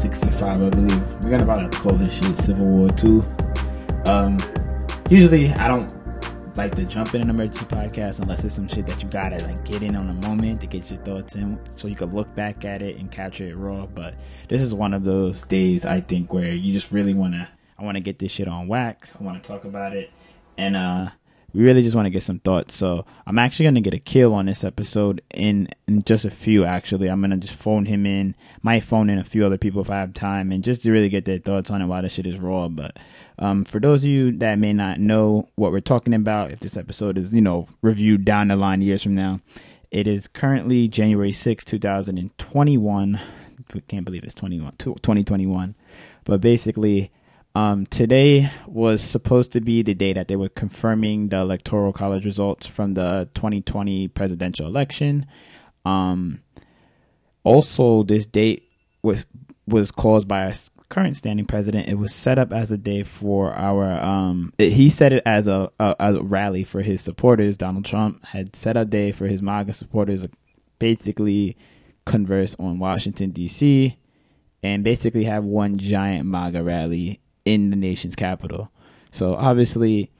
65, I believe. We're gonna about to call this shit Civil War 2. Um, usually I don't like to jump in an emergency podcast unless it's some shit that you gotta like get in on the moment to get your thoughts in so you can look back at it and capture it raw. But this is one of those days I think where you just really wanna I wanna get this shit on wax. I wanna talk about it. And uh we really just want to get some thoughts. So I'm actually gonna get Akil on this episode in, in just a few. Actually, I'm gonna just phone him in. Might phone in a few other people if I have time, and just to really get their thoughts on it while this shit is raw. But um, for those of you that may not know what we're talking about, if this episode is you know reviewed down the line years from now, it is currently January 6, 2021. Can't believe it's 21, 2021. But basically, um, today was supposed to be the day that they were confirming the electoral college results from the 2020 presidential election. Um, also, this date was was caused by a current standing president. It was set up as a day for our. Um, it, he set it as a, a, a rally for his supporters. Donald Trump had set a day for his MAGA supporters, to basically converse on Washington D.C. and basically have one giant MAGA rally in the nation's capital. So obviously,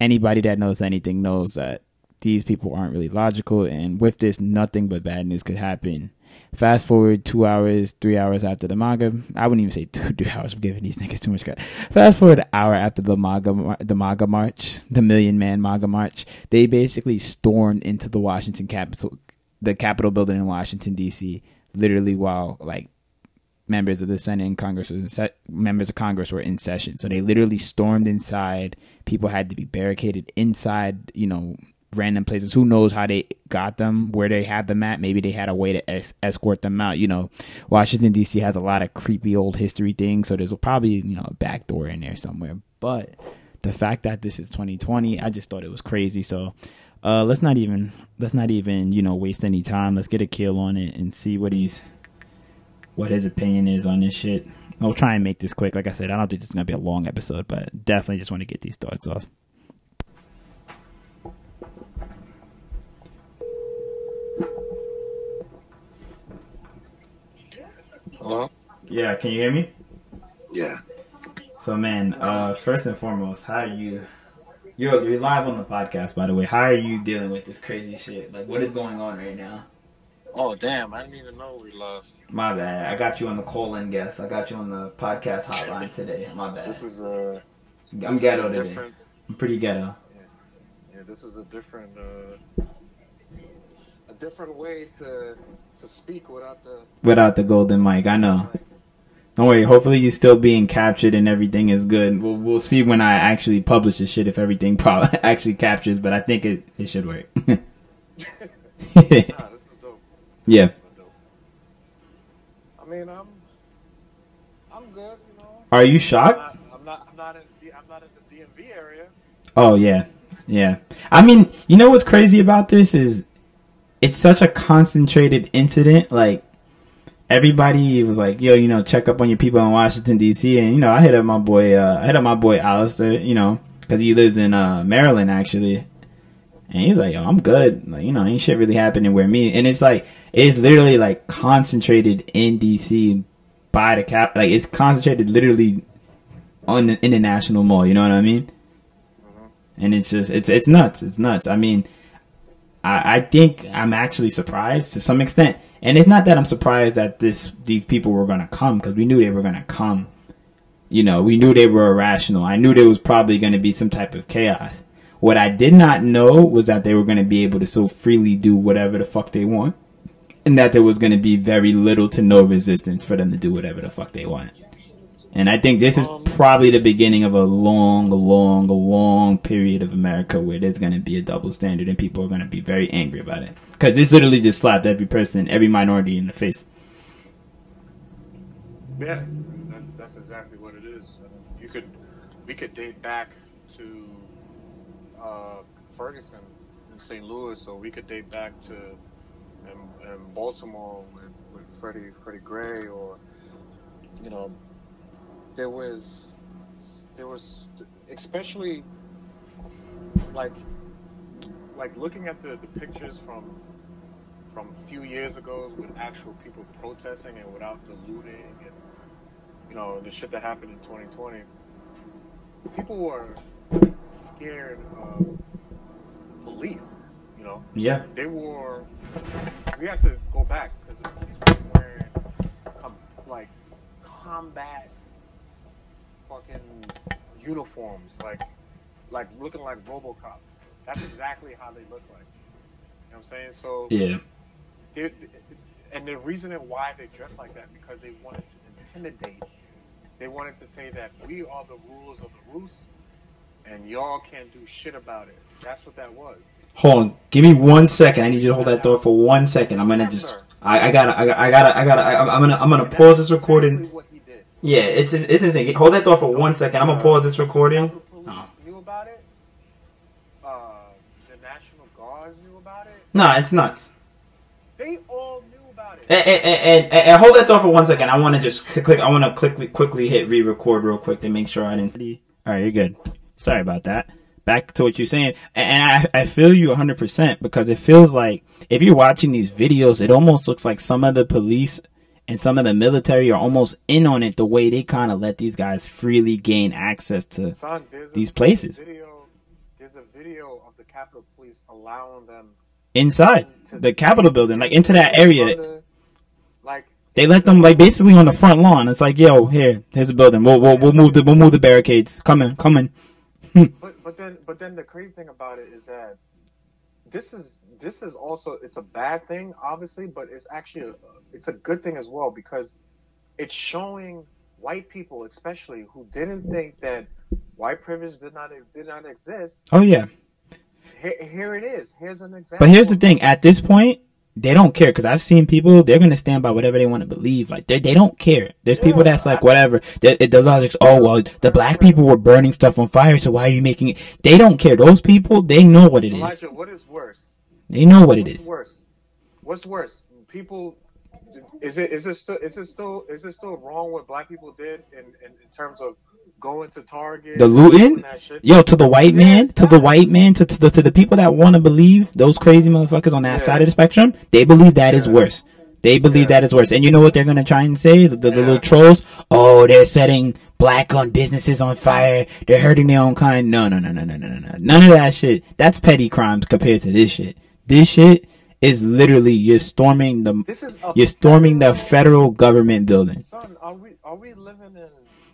anybody that knows anything knows that these people aren't really logical, and with this, nothing but bad news could happen. Fast forward two hours, three hours after the MAGA, I wouldn't even say two, three hours. I'm giving these niggas too much credit. Fast forward an hour after the MAGA, the MAGA march, the Million Man MAGA march, they basically stormed into the Washington Capitol, the Capitol building in Washington D.C. Literally while like members of the Senate and Congress se- members of Congress were in session. So they literally stormed inside. People had to be barricaded inside, you know, random places. Who knows how they got them, where they had them at? Maybe they had a way to es- escort them out. You know, Washington D.C. has a lot of creepy old history things, so there's probably you know a back door in there somewhere. But the fact that this is 2020, I just thought it was crazy. So. Uh, let's not even let's not even you know waste any time. Let's get Akil on it and see what he's what his opinion is on this shit. I'll try and make this quick. Like I said, I don't think this is gonna be a long episode, but definitely just want to get these thoughts off. Hello? Yeah, can you hear me? Yeah. So, man, uh, first and foremost, how are you? You're, you're live on the podcast, by the way. How are you dealing with this crazy shit? Like, what is going on right now? Oh, damn. I didn't even know we live. My bad. I got you on the call-in guest. I got you on the podcast hotline today. My bad. This is a. I'm this ghetto a today. I'm pretty ghetto. Yeah, this is a different. Uh, a different way to to speak without the. Without the golden mic, I know. Don't worry. Hopefully, you're still being captured and everything is good. We'll we'll see when I actually publish this shit if everything pro- actually captures. But I think it it should work. Nah, this is dope. Yeah. This is dope. I mean, I'm. I'm good, you know. Are you I'm shocked? not. I'm not. I'm not in. the- I'm not in the DMV area. Oh yeah, yeah. I mean, you know what's crazy about this is it's such a concentrated incident. Like everybody was like, "Yo, you know, check up on your people in Washington D.C." And you know, I hit up my boy. Uh, I hit up my boy Alistair. You know, because he lives in uh, Maryland actually. And he's like, "Yo, I'm good. Like, you know, ain't shit really happening where me." And it's like, it's literally like concentrated in D.C. by the cap. Like, it's concentrated literally on the, in the National Mall. You know what I mean? Mm-hmm. and it's just it's it's nuts. It's nuts. I mean, I I think I'm actually surprised to some extent, and it's not that I'm surprised that this these people were gonna come because we knew they were gonna come. You know, we knew they were irrational. I knew there was probably gonna be some type of chaos. What I did not know was that they were gonna be able to so freely do whatever the fuck they want, and that there was gonna be very little to no resistance for them to do whatever the fuck they want. And I think this is probably the beginning of a long, long, long period of America where there's going to be a double standard and people are going to be very angry about it. Because this literally just slapped every person, every minority in the face. Yeah, that's, that's exactly what it is. You could, we could date back to uh, Ferguson in St. Louis, or we could date back to in, in Baltimore with, with Freddie Freddie Gray, or you know, there was there was especially like like looking at the, the pictures from from a few years ago with actual people protesting and without the looting and you know the shit that happened in 2020, people were scared of police. You know, Yeah. they wore. We have to go back because these were wearing com- like combat fucking uniforms, like like looking like RoboCop. That's exactly how they look like. You know what I'm saying? So Yeah. it, and the reason why they dress like that because they wanted to intimidate. They wanted to say that we are the rulers of the roost, and y'all can't do shit about it. That's what that was. Hold on. Give me one second. I need you to hold that door for one second. I'm gonna just. I, I gotta. I gotta. I gotta. I gotta. I, I'm gonna. I'm gonna And pause this recording. exactly What he did. Yeah, it's it's insane. Hold that door for one second. I'm gonna pause this recording. The police knew about it. Uh, the National Guards knew about it. Nah, it's nuts. They all knew about it. And, and, and, and, and hold that door for one second. I want to just click. I want to quickly quickly hit re-record real quick to make sure I didn't. All right, you're good. Sorry about that. Back to what you're saying, and I I feel you 100 percent because it feels like if you're watching these videos, it almost looks like some of the police and some of the military are almost in on it the way they kind of let these guys freely gain access to Son, there's a- these places. Video, there's a video of the Capitol Police allowing them inside the Capitol building, like into that area. Under- Like They let them like basically on the front lawn. It's like, yo, here, here's the building. We'll we'll, we'll move the we'll move the barricades. Come in, come in. But but then but then the crazy thing about it is that this is this is also it's a bad thing obviously, but it's actually a, it's a good thing as well because it's showing white people especially who didn't think that white privilege did not did not exist. Oh yeah, Here, here it is. Here's an example. but here's the thing. At this point, they don't care because I've seen people. They're gonna stand by whatever they want to believe. Like they they don't care. There's people that's like whatever. The, the logic's oh well, the black people were burning stuff on fire, so why are you making it? They don't care. Those people, they know what it is. Elijah, what is worse? They know what it What's is. worse? What's worse? People, is it is it still is it still is it still wrong what black people did in in, in terms of going to Target, The looting? doing that shit? Yo, to the white man, to the white man, to, to the to the people that want to believe those crazy motherfuckers on that Yeah. side of the spectrum, they believe that is Yeah. worse. They believe Yeah. that is worse. And you know what they're gonna try and say? The, the, the little trolls. Oh, they're setting black-owned businesses on fire. They're hurting their own kind. No, no, no, no, no, no, no, no. None of that shit. That's petty crimes compared to this shit. This shit is literally you're storming the This is you're storming the federal- federal government building. Son, are we are we living in?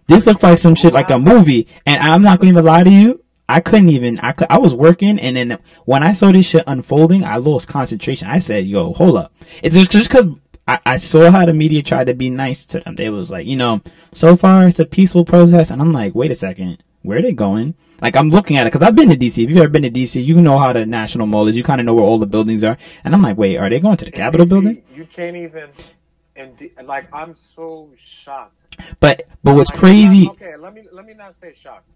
This looks like some shit like a movie, and I'm not going to lie to you. I couldn't even. I could, I was working, and then when I saw this shit unfolding, I lost concentration. I said, "Yo, hold up!" It's just just because I, I saw how the media tried to be nice to them. They was like, you know, so far it's a peaceful protest, and I'm like, wait a second, where are they going? Like I'm looking at it because I've been to DC. If you've ever been to DC, you know how the National Mall is. You kind of know where all the buildings are, and I'm like, wait, are they going to the Capitol DC, building? You can't even. And the- like I'm so shocked. But but what's Like, crazy? Okay, let me let me not say shocked.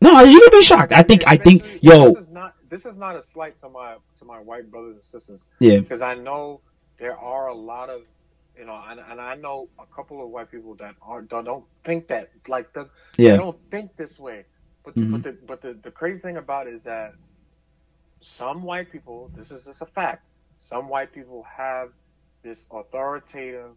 No, you can be shocked. I think I think yo, This is not this is not a slight to my to my white brothers and sisters. yeah, because I know there are a lot of you know, and, and I know a couple of white people that are don't, don't think that like the they yeah, don't think this way. But Mhm. but the but the, the crazy thing about it is that some white people, this is just a fact, some white people have this authoritative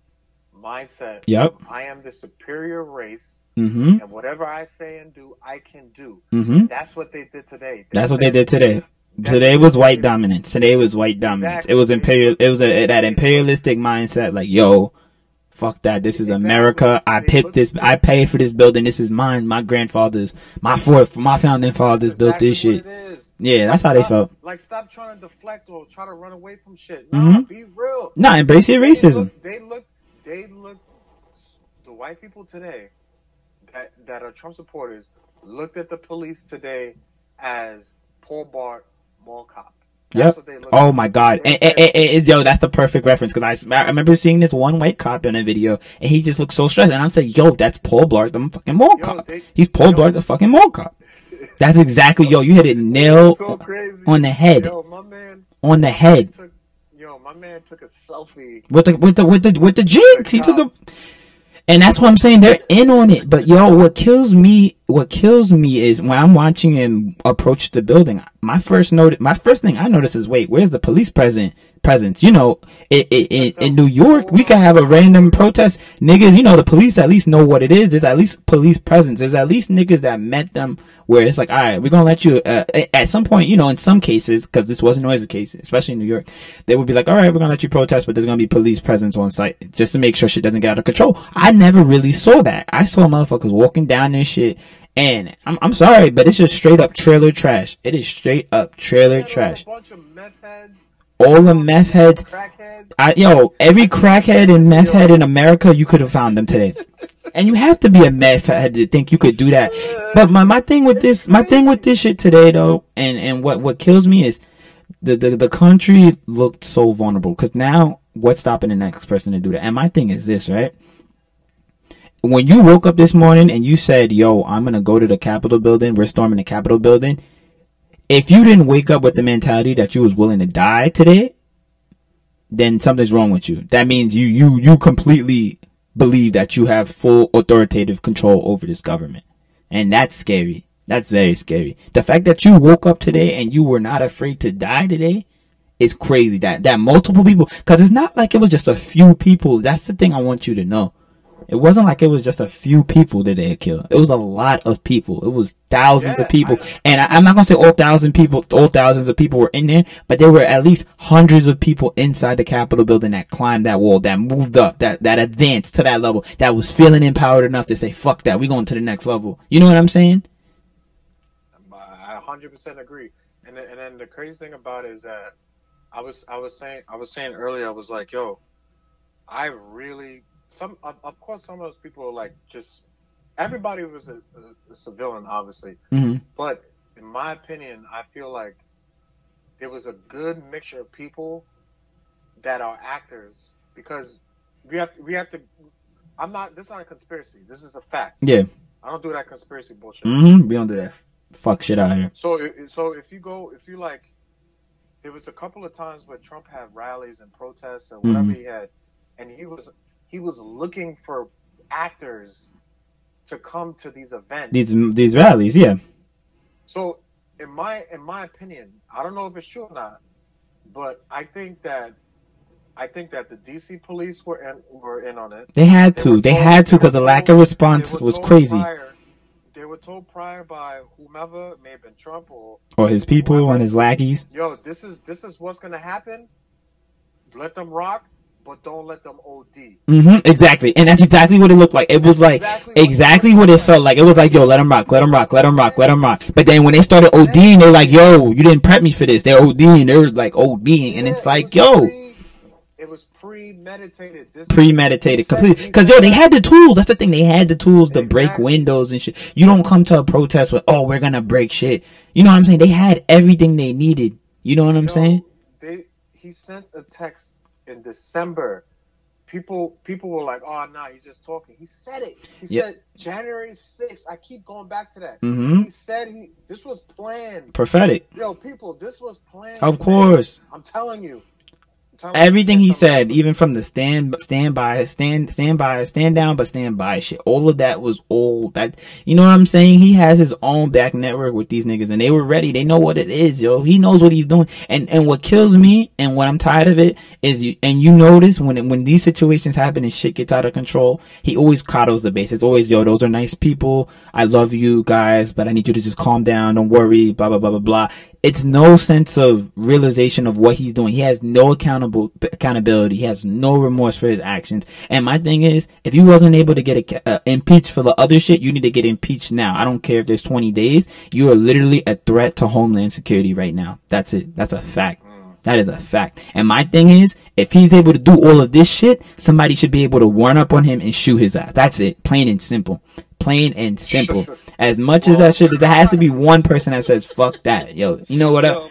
mindset. Yep. I am the superior race, mm-hmm, and whatever I say and do, I can do. mm-hmm. That's what they did today. That's what they did today. Today was white dominance. Today was white dominance. It was imperial. It was a, that imperialistic mindset. Like, yo, fuck that. This is Exactly. America. I picked this. I paid for this building. This is mine. My grandfathers, my fourth, my founding fathers built this shit. What it is. Yeah, that's how they Stop- felt. Like, stop trying to deflect or try to run away from shit. Nah, Mhm. be real. Nah, embrace your They racism. look- They look, they look. The white people today that that are Trump supporters looked at the police today as Paul Blart mall cop. That's Yep. what they Oh at. my god. They And, and, and- and- yo, that's the perfect reference because I, I remember seeing this one white cop in a video and he just looked so stressed. And I said, yo, that's Paul Blart, the fucking mall Yo, cop. they- He's Paul yo. Blart, the fucking mall cop. That's exactly, yo, you hit it nail so on the head. Yo, my man on the head took. Yo, my man took a selfie. with the with the with the with the jigs. He took a, and that's what I'm saying. They're in on it. But yo, what kills me what kills me is when I'm watching him approach the building. My first note, my first thing I notice is, wait, where's the police present presence? You know, in, in, in New York, we could have a random protest. Niggas, you know, the police at least know what it is. There's at least police presence. There's at least niggas that met them where it's like, all right, we're gonna let you. Uh, at some point, you know, in some cases, because this wasn't always the case, especially in New York, they would be like, all right, we're gonna let you protest, but there's gonna be police presence on site just to make sure shit doesn't get out of control. I never really saw that. I saw motherfuckers walking down this shit and I'm, I'm sorry, but it's just straight up trailer trash. It is straight up trailer trash. All the meth heads. I, yo, every crackhead and meth head in America, you could have found them today. and you have to be a meth head to think you could do that. But my, my thing with this, my thing with this shit today though, and, and what, what kills me is the, the, the country looked so vulnerable. Cause now, what's stopping the next person to do that? And my thing is this, right? When you woke up this morning and you said, "Yo, I'm gonna go to the Capitol building. We're storming the Capitol building." If you didn't wake up with the mentality that you was willing to die today, then something's wrong with you. That means you you you completely believe that you have full authoritative control over this government, and that's scary. That's very scary. The fact that you woke up today and you were not afraid to die today is crazy. That that multiple people, because it's not like it was just a few people. That's the thing I want you to know. It wasn't like it was just a few people that they had killed. It was a lot of people. It was thousands yeah, of people. I, and I, am not gonna say all thousand people, all thousands of people were in there, but there were at least hundreds of people inside the Capitol building that climbed that wall, that moved up, that, that advanced to that level, that was feeling empowered enough to say, fuck that, we going to the next level. You know what I'm saying? I 100% agree. And, the, and then the crazy thing about it is that I was, I was saying, I was saying earlier, I was like, yo, I really some of, of, course some of those people are like just everybody was a, a, a civilian obviously mm-hmm. but in my opinion i feel like there was a good mixture of people that are actors because we have we have to i'm not this is not a conspiracy this is a fact yeah i don't do that conspiracy bullshit mm-hmm. we don't do that fuck shit out here so so if you go if you like there was a couple of times where trump had rallies and protests or whatever mm-hmm. he had and he was he was looking for actors to come to these events. These these rallies, yeah. So in my in my opinion, I don't know if it's true or not, but I think that I think that the DC police were in were in on it. They had to. They, they had to because the lack of response was crazy. Prior, they were told prior by whomever, may have been Trump or or his people whoever, and his lackeys. Yo, this is this is what's gonna happen. Let them rock but don't let them OD. Mm-hmm, exactly, and that's exactly what it looked like. It was like exactly, exactly what, it felt like. It was like, yo, let them rock, let them rock, let them rock, let them rock. But then when they started ODing, they're like, yo, you didn't prep me for this. They're ODing, they're like ODing, and it's like, yo. it was premeditated. This premeditated completely. Because yo, they had the tools. That's the thing. They had the tools to break windows and shit. You don't come to a protest with, oh, we're gonna break shit. You know what I'm saying? They had everything they needed. You know what I'm yo, saying? They he sent a text in December, people people were like, "Oh, nah, he's just talking." He said it. He yep. said January 6th. I keep going back to that. Mm-hmm. He said he this was planned. Prophetic. Yo, people, this was planned. Of course. I'm telling you. Everything he said, even from the stand, stand by, stand, stand by, stand down, but stand by shit. All of that was all that, you know what I'm saying? He has his own back network with these niggas and they were ready. They know what it is, yo. He knows what he's doing. And, and what kills me and what I'm tired of it is you, and you notice when, when these situations happen and shit gets out of control, he always coddles the base. It's always, yo, those are nice people. I love you guys, but I need you to just calm down. Don't worry, blah, blah, blah, blah, blah it's no sense of realization of what he's doing. He has no accountable accountability. He has no remorse for his actions. And my thing is, if you wasn't able to get a, uh, impeached for the other shit, you need to get impeached now. I don't care if there's 20 days. You are literally a threat to homeland security right now. That's it. That's a fact. That is a fact. And my thing is, if he's able to do all of this shit, somebody should be able to warn up on him and shoot his ass. That's it. Plain and simple. Plain and simple. As much as that shit, there has to be one person that says, fuck that. Yo, you know what up?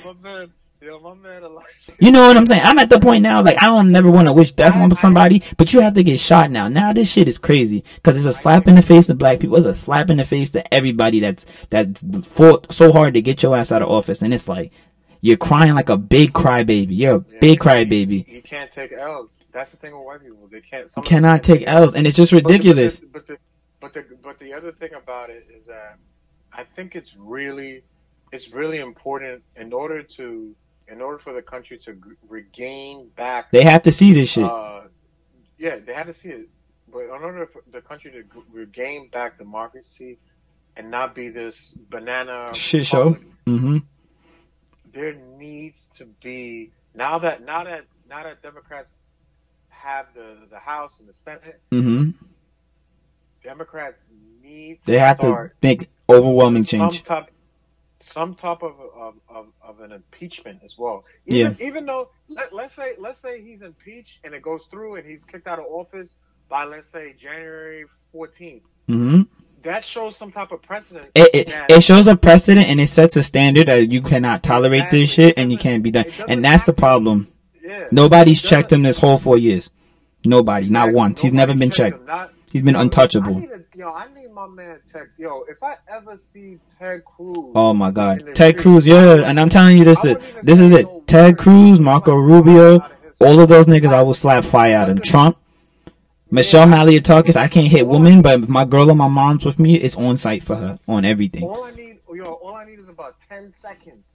You know what I'm saying? I'm at the point now, like, I don't never want to wish death on somebody, but you have to get shot now. Now this shit is crazy. Cause it's a slap in the face to black people. It's a slap in the face to everybody that's, that fought so hard to get your ass out of office. And it's like, you're crying like a big crybaby. You're a yeah, big crybaby. You can't take L's. That's the thing with white people. They can't. You cannot take L's, and it's just ridiculous. But the, but the, but the but the other thing about it is that I think it's really it's really important in order to in order for the country to regain back. They have to see this shit. Uh, yeah, they had to see it, but in order for the country to regain back democracy and not be this banana Shit show. Mm-hmm. there needs to be now that now that now that Democrats have the the House and the Senate, Mm-hmm. Democrats need to They have to make overwhelming change. some type some type of of, of, of an impeachment as well. Even, Even though let, let's say let's say he's impeached and it goes through and he's kicked out of office by let's say January 14th. Mm-hmm. That shows some type of precedent. It, it, it shows a precedent and it sets a standard that you cannot tolerate this shit and you can't be done. And that's the problem. yeah. Nobody's checked him this whole four years. Nobody, not Exactly. once. He's never been checked checked. Not- He's been untouchable. I need a, yo, I need my man Ted. Yo, if I ever see Ted Cruz, Oh my God, Ted Cruz, yeah, and I'm telling you this, is this is it. Ted. Cruz, Marco Rubio, out of his- all of those niggas, I will slap fire of them. Trump, Michelle Malliotakis, I can't hit women, but if my girl or my mom's with me, it's on site for her on everything. All I need, yo, all I need is about ten seconds,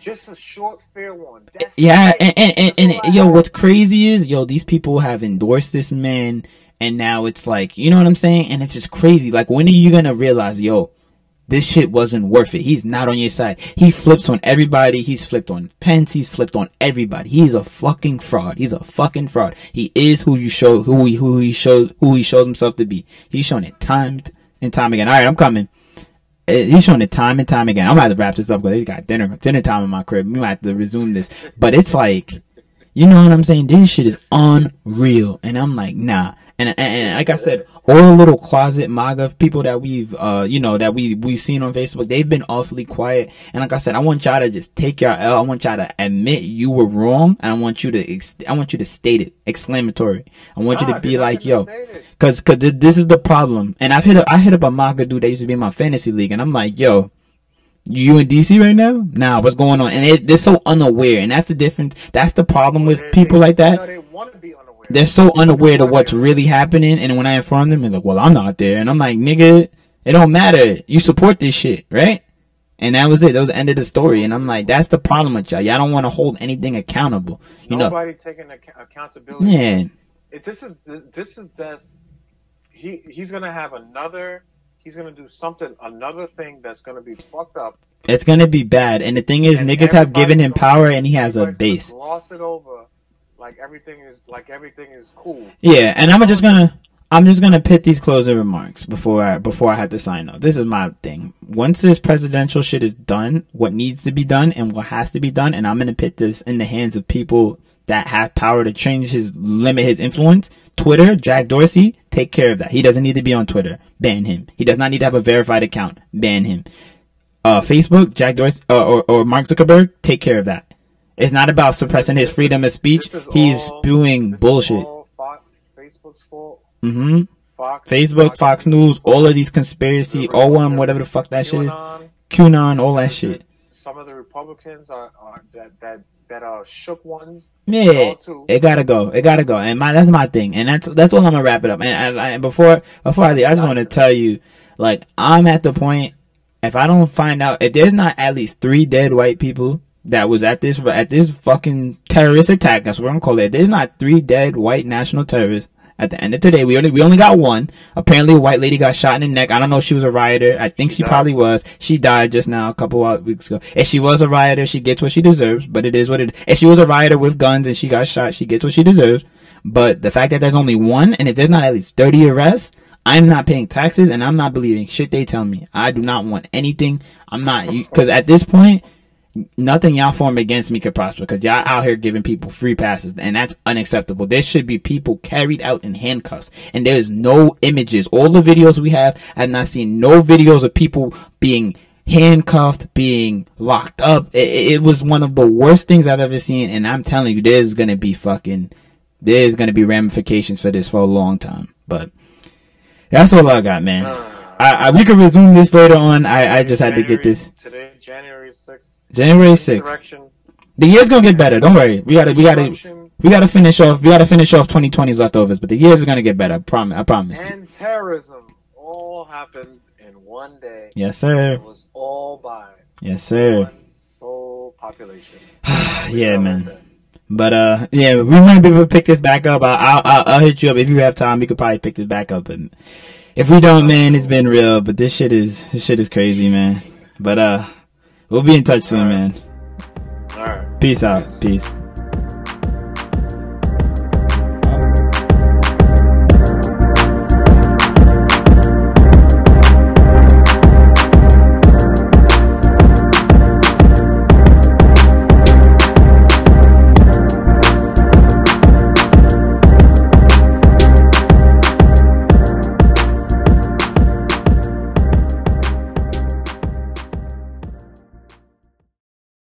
just a short, fair one. That's Yeah, and and, and, and yo, what's crazy is yo, these people have endorsed this man, and now it's like, you know what I'm saying? And it's just crazy. Like, when are you gonna realize, yo, this shit wasn't worth it? He's not on your side. He flips on everybody. He's flipped on Pence. He's flipped on everybody. He's a fucking fraud. He's a fucking fraud. He is who you show, who he, who he shows, who he shows himself to be. He's shown it time and time again. All right, I'm coming. Eh, He's showing it time and time again. I'm gonna have to wrap this up because they got dinner dinner time in my crib. We might have to resume this, but it's like, you know what I'm saying? This shit is unreal, and I'm like, nah. And, and, like I said, all the little closet MAGA people that we've, uh, you know, that we we've seen on Facebook, they've been awfully quiet. And like I said, I want y'all to just take your L. I want y'all to admit you were wrong, and I want you to, ex- I want you to state it, exclamatory. I want you to be like, yo. Cause, cause th- this is the problem. And I've hit up, I hit up a MAGA dude that used to be in my fantasy league, and I'm like, yo, you in DC right now? Nah, what's going on? And it, they're so unaware, and that's the difference. That's the problem with people like that. No, they want to be unaware. They're so unaware to what's really happening, and when I inform them, they're like, well, I'm not there. And I'm like, nigga, it don't matter. You support this shit, right? And that was it. That was the end of the story. And I'm like, that's the problem with y'all. Y'all don't want to hold anything accountable. You know? Nobody taking ac- accountability. Yeah. If this is this is this, he he's gonna have another. He's gonna do something, another thing that's gonna be fucked up. It's gonna be bad. And the thing is, and niggas have given him power, and he has a base. Gloss it over, like everything is like everything is cool. Yeah, and I'm just gonna I'm just gonna pit these closing remarks before I before I have to sign off. This is my thing. Once this presidential shit is done, what needs to be done and what has to be done, and I'm gonna put this in the hands of people that have power to change his limit his influence. Twitter, Jack Dorsey, take care of that. He doesn't need to be on Twitter. Ban him. He does not need to have a verified account. Ban him. Uh, Facebook, Jack Dorsey, uh, or or Mark Zuckerberg, take care of that. It's not about suppressing his freedom of speech. He's all- spewing bullshit. Fox, Facebook's fault. Mm-hmm. Fox, Facebook, Fox News, all of these conspiracy, The- all one, whatever the fuck that shit is, QAnon, all that shit. Some of the Republicans are, are that that that are shook ones. Yeah, it gotta go. It gotta go. And my that's my thing. And that's that's all I'm gonna wrap it up. And, and, and before before I leave, I just want to tell you, like I'm at the point. If I don't find out if there's not at least three dead white people that was at this at this fucking terrorist attack, that's what I'm calling it. There's not three dead white national terrorists. At the end of today, we only we only got one. Apparently, a white lady got shot in the neck. I don't know if she was a rioter. I think she, She probably was. She died just now, a couple of weeks ago. If she was a rioter, she gets what she deserves. But it is what it. If she was a rioter with guns and she got shot, she gets what she deserves. But the fact that there's only one, and if there's not at least 30 arrests, I'm not paying taxes, and I'm not believing shit they tell me. I do not want anything. I'm not because at this point, nothing y'all form against me could prosper because y'all out here giving people free passes and that's unacceptable. There should be people carried out in handcuffs and there is no images. All the videos we have, I've not seen no videos of people being handcuffed, being locked up. It, it was one of the worst things I've ever seen and I'm telling you, there's gonna be fucking, there's gonna be ramifications for this for a long time. But that's all I got, man. Uh, I, I, we can resume this later on. I, I just had to get this. Today, January 6th. January 6th. The year's gonna get better. Don't worry. We gotta, we gotta, we gotta finish off. We gotta finish off 2020's leftovers. But the year's are gonna get better. I promise. I promise. And terrorism. All happened in one day. Yes, sir. It was all by Yes, sir. one sole population. yeah, man. But uh, yeah, we might be able to pick this back up. I'll, I'll, I'll- I'll hit you up if you have time. We could probably pick this back up. And if we don't, man, it's been real. But this shit is this shit is crazy, man. But uh, we'll be in touch soon, man. All right. Peace out. Peace.